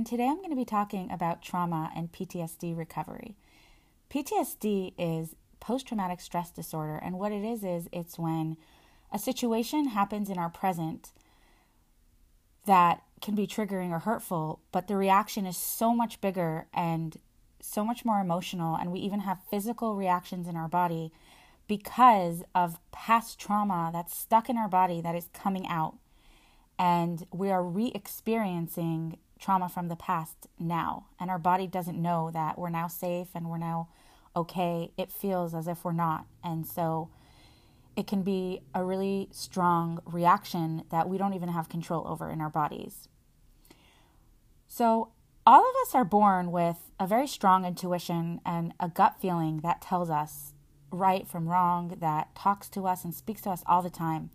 and today I'm going to be talking about trauma and PTSD recovery. PTSD is post traumatic stress disorder, and what it is is it's when a situation happens in our present that can be triggering or hurtful, but the reaction is so much bigger and so much more emotional, and we even have physical reactions in our body because of past trauma that's stuck in our body that is coming out. And we are re experiencing trauma from the past now. And our body doesn't know that we're now safe and we're now okay. It feels as if we're not. And so it can be a really strong reaction that we don't even have control over in our bodies. So, all of us are born with a very strong intuition and a gut feeling that tells us right from wrong, that talks to us and speaks to us all the time.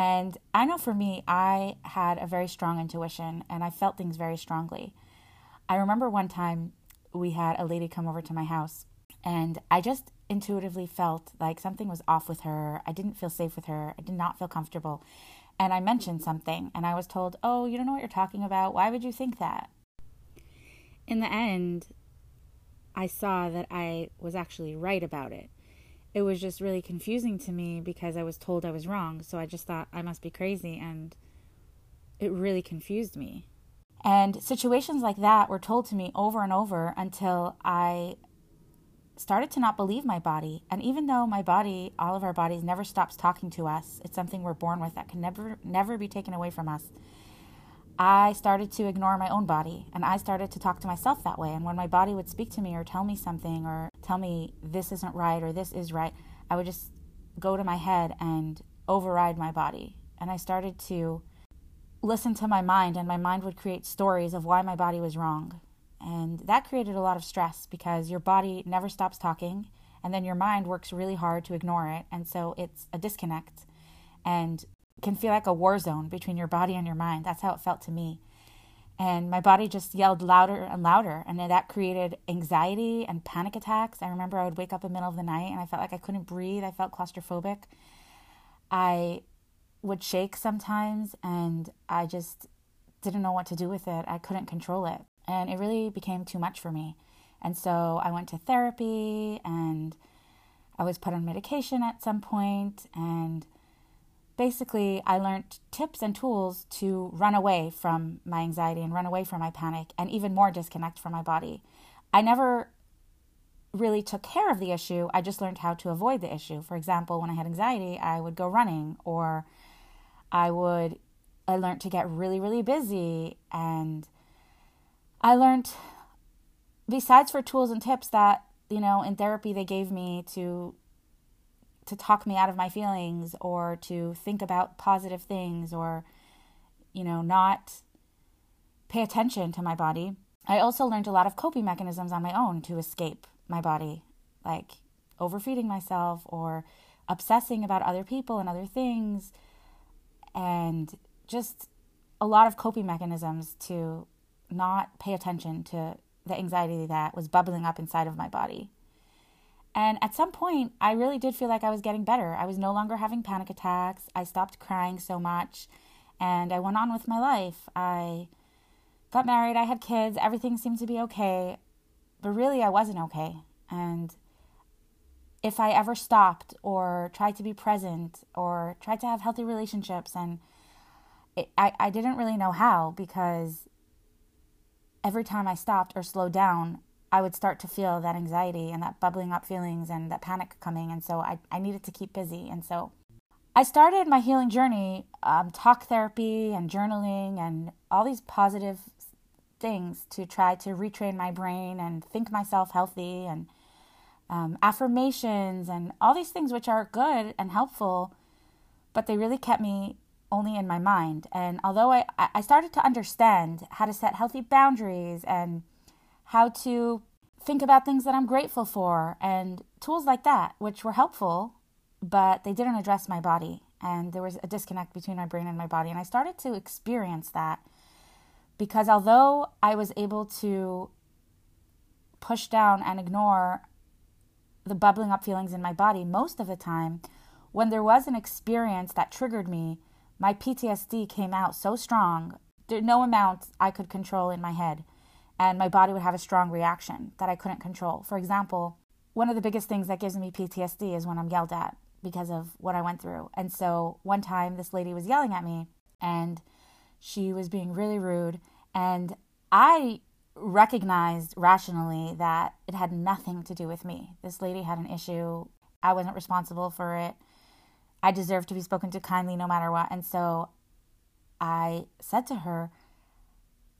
And I know for me, I had a very strong intuition and I felt things very strongly. I remember one time we had a lady come over to my house and I just intuitively felt like something was off with her. I didn't feel safe with her. I did not feel comfortable. And I mentioned something and I was told, Oh, you don't know what you're talking about. Why would you think that? In the end, I saw that I was actually right about it it was just really confusing to me because I was told I was wrong. So I just thought I must be crazy. And it really confused me. And situations like that were told to me over and over until I started to not believe my body. And even though my body, all of our bodies, never stops talking to us, it's something we're born with that can never, never be taken away from us. I started to ignore my own body and I started to talk to myself that way. And when my body would speak to me or tell me something or tell me this isn't right or this is right, I would just go to my head and override my body. And I started to listen to my mind, and my mind would create stories of why my body was wrong. And that created a lot of stress because your body never stops talking, and then your mind works really hard to ignore it. And so it's a disconnect. And can feel like a war zone between your body and your mind. That's how it felt to me. And my body just yelled louder and louder. And that created anxiety and panic attacks. I remember I would wake up in the middle of the night and I felt like I couldn't breathe. I felt claustrophobic. I would shake sometimes and I just didn't know what to do with it. I couldn't control it. And it really became too much for me. And so I went to therapy and I was put on medication at some point and basically, I learned tips and tools to run away from my anxiety and run away from my panic and even more disconnect from my body. I never really took care of the issue. I just learned how to avoid the issue. For example, when I had anxiety, I would go running or I would I learned to get really really busy and I learned besides for tools and tips that, you know, in therapy they gave me to to talk me out of my feelings or to think about positive things or you know not pay attention to my body. I also learned a lot of coping mechanisms on my own to escape my body like overfeeding myself or obsessing about other people and other things and just a lot of coping mechanisms to not pay attention to the anxiety that was bubbling up inside of my body and at some point, I really did feel like I was getting better. I was no longer having panic attacks. I stopped crying so much and I went on with my life. I got married, I had kids, everything seemed to be okay. But really, I wasn't okay. And if I ever stopped or tried to be present or tried to have healthy relationships, and it, I, I didn't really know how because every time I stopped or slowed down, I would start to feel that anxiety and that bubbling up feelings and that panic coming. And so I, I needed to keep busy. And so I started my healing journey, um, talk therapy and journaling and all these positive things to try to retrain my brain and think myself healthy and um, affirmations and all these things which are good and helpful, but they really kept me only in my mind. And although I, I started to understand how to set healthy boundaries and how to think about things that I'm grateful for, and tools like that, which were helpful, but they didn't address my body. And there was a disconnect between my brain and my body. And I started to experience that because although I was able to push down and ignore the bubbling up feelings in my body most of the time, when there was an experience that triggered me, my PTSD came out so strong There no amount I could control in my head, and my body would have a strong reaction that I couldn't control. For example, one of the biggest things that gives me PTSD is when I'm yelled at because of what I went through. And so one time this lady was yelling at me and she was being really rude and I recognized rationally that it had nothing to do with me. This lady had an issue. I wasn't responsible for it. I deserved to be spoken to kindly no matter what. And so I said to her,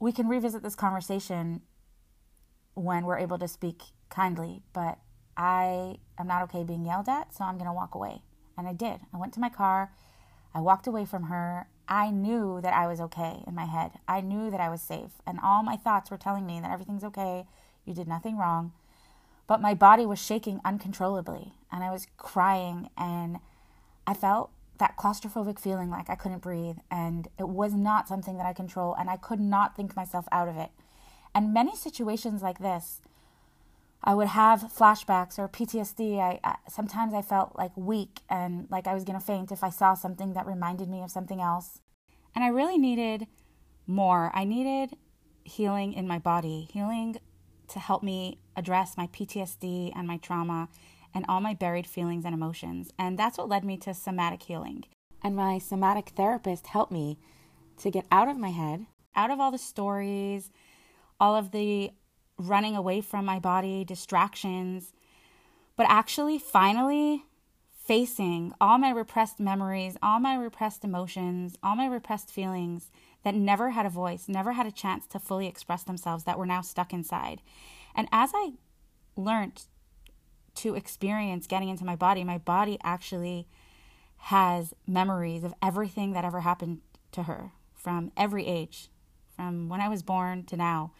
We can revisit this conversation when we're able to speak kindly, but I am not okay being yelled at, so I'm going to walk away. And I did. I went to my car. I walked away from her. I knew that I was okay in my head. I knew that I was safe. And all my thoughts were telling me that everything's okay. You did nothing wrong. But my body was shaking uncontrollably. And I was crying. And I felt that claustrophobic feeling like I couldn't breathe. And it was not something that I control. And I could not think myself out of it. And many situations like this, I would have flashbacks or PTSD. I, I, sometimes I felt like weak and like I was to faint if I saw something that reminded me of something else. And I really needed more. I needed healing in my body, healing to help me address my PTSD and my trauma and all my buried feelings and emotions. And that's what led me to somatic healing. And my somatic therapist helped me to get out of my head, out of all the stories, all of the running away from my body, distractions, but actually, finally, facing all my repressed memories, all my repressed emotions, all my repressed feelings that never had a voice, never had a chance to fully express themselves, that were now stuck inside. And as I learned to experience getting into my body, my body actually has memories of everything that ever happened to her from every age, from when I was born to now.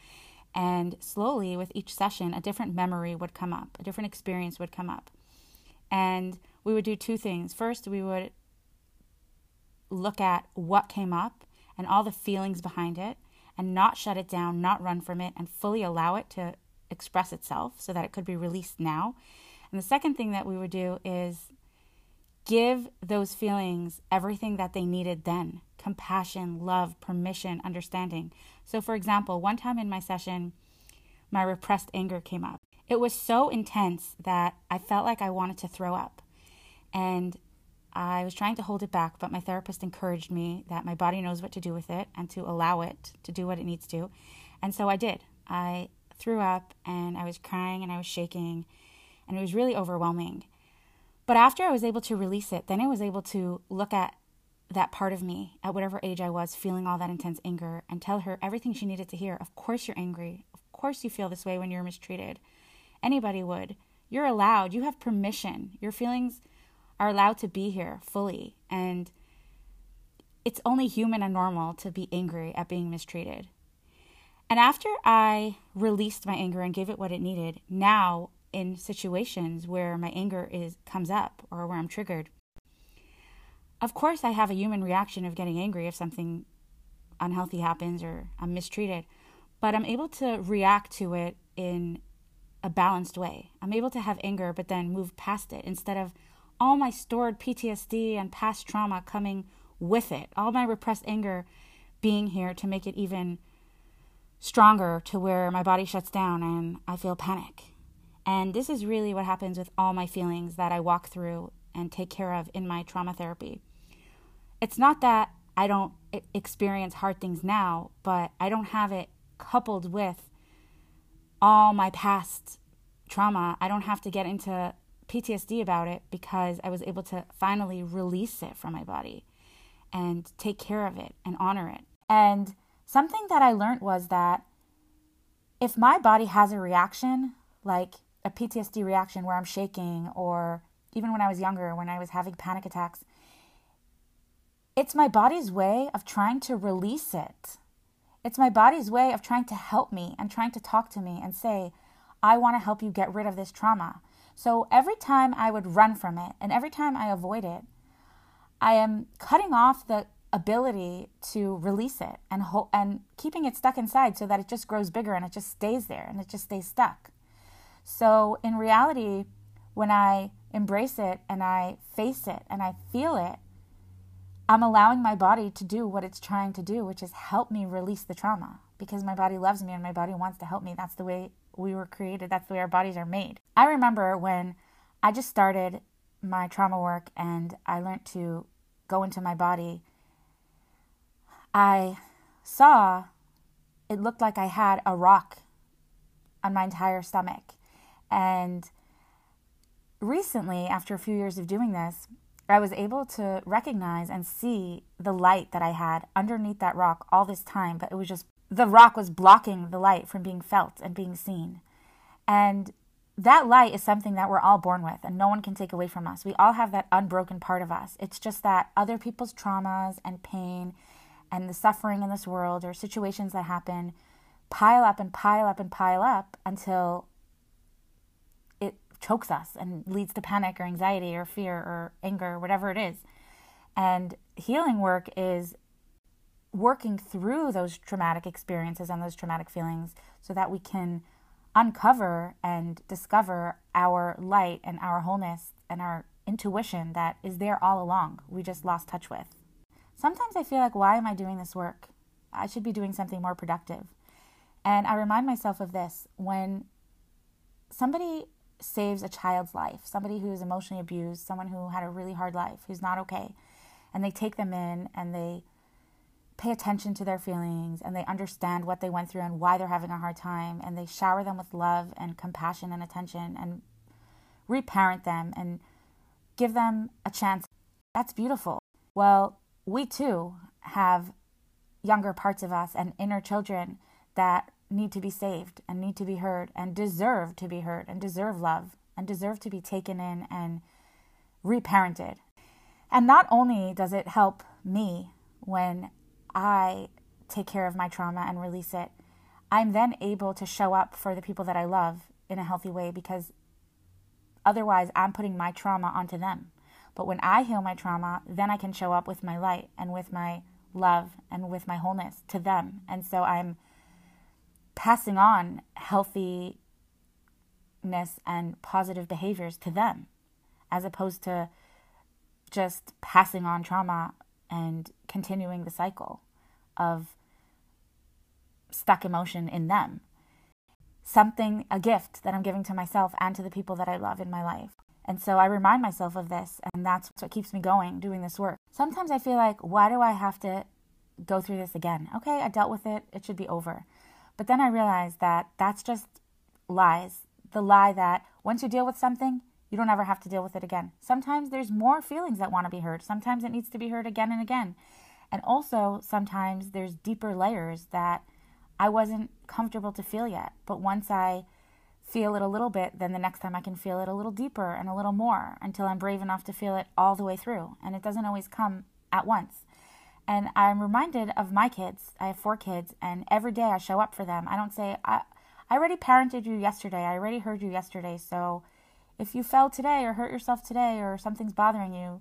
And slowly, with each session, a different memory would come up, a different experience would come up. And we would do two things. First, we would look at what came up and all the feelings behind it and not shut it down, not run from it, and fully allow it to express itself so that it could be released now. And the second thing that we would do is give those feelings everything that they needed then compassion, love, permission, understanding. So, for example, one time in my session, my repressed anger came up. It was so intense that I felt like I wanted to throw up. And I was trying to hold it back, but my therapist encouraged me that my body knows what to do with it and to allow it to do what it needs to. And so I did. I threw up and I was crying and I was shaking, and it was really overwhelming. But after I was able to release it, then I was able to look at that part of me at whatever age I was feeling all that intense anger and tell her everything she needed to hear. Of course, you're angry. Of course, you feel this way when you're mistreated. Anybody would. You're allowed. You have permission. Your feelings are allowed to be here fully. And it's only human and normal to be angry at being mistreated. And after I released my anger and gave it what it needed, now in situations where my anger is comes up or where I'm triggered, of course, I have a human reaction of getting angry if something unhealthy happens or I'm mistreated, but I'm able to react to it in a balanced way. I'm able to have anger, but then move past it instead of all my stored PTSD and past trauma coming with it, all my repressed anger being here to make it even stronger to where my body shuts down and I feel panic. And this is really what happens with all my feelings that I walk through and take care of in my trauma therapy it's not that I don't experience hard things now, but I don't have it coupled with all my past trauma. I don't have to get into PTSD about it because I was able to finally release it from my body and take care of it and honor it. And something that I learned was that if my body has a reaction, like a PTSD reaction where I'm shaking, or even when I was younger, when I was having panic attacks, it's my body's way of trying to release it. It's my body's way of trying to help me and trying to talk to me and say, I want to help you get rid of this trauma. So every time I would run from it and every time I avoid it, I am cutting off the ability to release it and ho- and keeping it stuck inside so that it just grows bigger and it just stays there and it just stays stuck. So in reality, when I embrace it and I face it and I feel it, I'm allowing my body to do what it's trying to do, which is help me release the trauma because my body loves me and my body wants to help me. That's the way we were created, that's the way our bodies are made. I remember when I just started my trauma work and I learned to go into my body, I saw it looked like I had a rock on my entire stomach. And recently, after a few years of doing this, I was able to recognize and see the light that I had underneath that rock all this time, but it was just the rock was blocking the light from being felt and being seen. And that light is something that we're all born with and no one can take away from us. We all have that unbroken part of us. It's just that other people's traumas and pain and the suffering in this world or situations that happen pile up and pile up and pile up until chokes us and leads to panic or anxiety or fear or anger whatever it is. And healing work is working through those traumatic experiences and those traumatic feelings so that we can uncover and discover our light and our wholeness and our intuition that is there all along. We just lost touch with. Sometimes I feel like, why am I doing this work? I should be doing something more productive. And I remind myself of this when somebody saves a child's life, somebody who's emotionally abused, someone who had a really hard life, who's not okay. And they take them in and they pay attention to their feelings and they understand what they went through and why they're having a hard time and they shower them with love and compassion and attention and reparent them and give them a chance. That's beautiful. Well, we too have younger parts of us and inner children that need to be saved and need to be heard and deserve to be heard and deserve love and deserve to be taken in and reparented. And not only does it help me when I take care of my trauma and release it, I'm then able to show up for the people that I love in a healthy way because otherwise I'm putting my trauma onto them. But when I heal my trauma, then I can show up with my light and with my love and with my wholeness to them. And so I'm passing on healthiness and positive behaviors to them as opposed to just passing on trauma and continuing the cycle of stuck emotion in them. Something, a gift that I'm giving to myself and to the people that I love in my life. And so I remind myself of this, and that's what keeps me going doing this work. Sometimes I feel like, why do I have to go through this again? Okay, I dealt with it, it should be over. But then I realized that that's just lies. The lie that once you deal with something, you don't ever have to deal with it again. Sometimes there's more feelings that want to be heard. Sometimes it needs to be heard again and again. And also, sometimes there's deeper layers that I wasn't comfortable to feel yet. But once I feel it a little bit, then the next time I can feel it a little deeper and a little more until I'm brave enough to feel it all the way through. And it doesn't always come at once. And I'm reminded of my kids. I have four kids, and every day I show up for them. I don't say, I, I already parented you yesterday. I already heard you yesterday. So if you fell today or hurt yourself today or something's bothering you,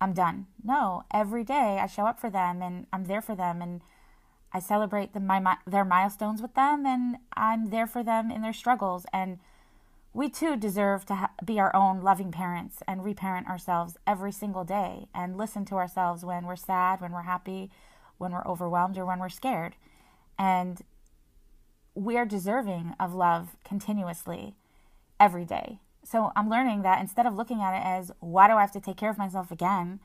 I'm done. No, every day I show up for them and I'm there for them and I celebrate the, my, their milestones with them and I'm there for them in their struggles. And we too deserve to ha- be our own loving parents and reparent ourselves every single day and listen to ourselves when we're sad, when we're happy, when we're overwhelmed, or when we're scared. And we are deserving of love continuously every day. So I'm learning that instead of looking at it as why do I have to take care of myself again,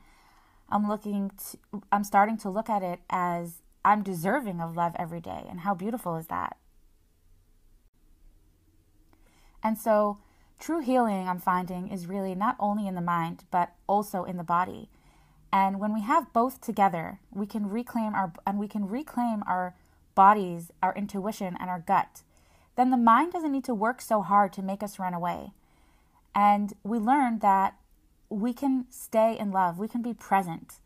I'm looking to, I'm starting to look at it as I'm deserving of love every day. And how beautiful is that? And so, true healing, I'm finding, is really not only in the mind, but also in the body. And when we have both together, we can reclaim our and we can reclaim our bodies, our intuition, and our gut. Then the mind doesn't need to work so hard to make us run away. And we learn that we can stay in love, we can be present,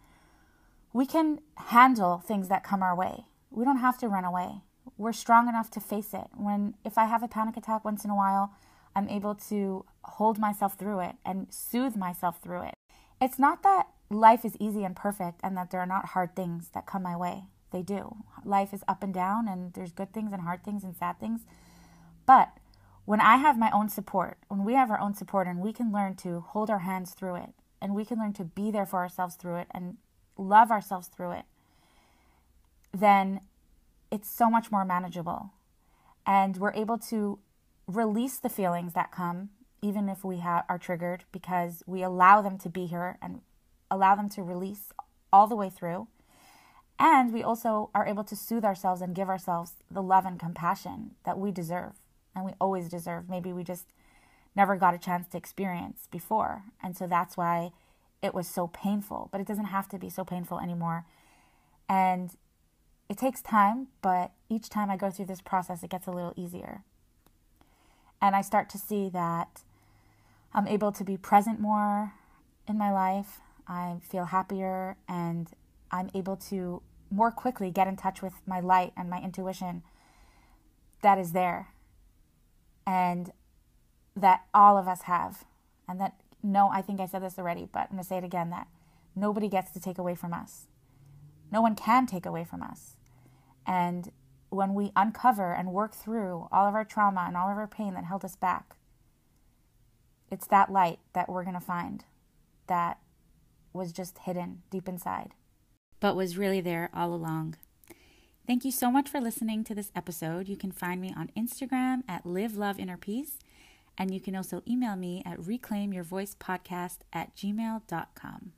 we can handle things that come our way. We don't have to run away. We're strong enough to face it. When if I have a panic attack once in a while, I'm able to hold myself through it and soothe myself through it. It's not that life is easy and perfect and that there are not hard things that come my way. They do. Life is up and down, and there's good things and hard things and sad things. But when I have my own support, when we have our own support and we can learn to hold our hands through it, and we can learn to be there for ourselves through it and love ourselves through it, then it's so much more manageable. And we're able to release the feelings that come, even if we ha- are triggered, because we allow them to be here and allow them to release all the way through. And we also are able to soothe ourselves and give ourselves the love and compassion that we deserve and we always deserve. Maybe we just never got a chance to experience before. And so that's why it was so painful. But it doesn't have to be so painful anymore. And it takes time, but each time I go through this process, it gets a little easier. And I start to see that I'm able to be present more in my life. I feel happier and I'm able to more quickly get in touch with my light and my intuition that is there and that all of us have. And that, no, I think I said this already, but I'm going to say it again that nobody gets to take away from us. No one can take away from us. And when we uncover and work through all of our trauma and all of our pain that held us back, it's that light that we're going to find that was just hidden deep inside, but was really there all along. Thank you so much for listening to this episode. You can find me on Instagram at Live Love Inner Peace, and you can also email me at reclaimyourvoicepodcast at gmail.com.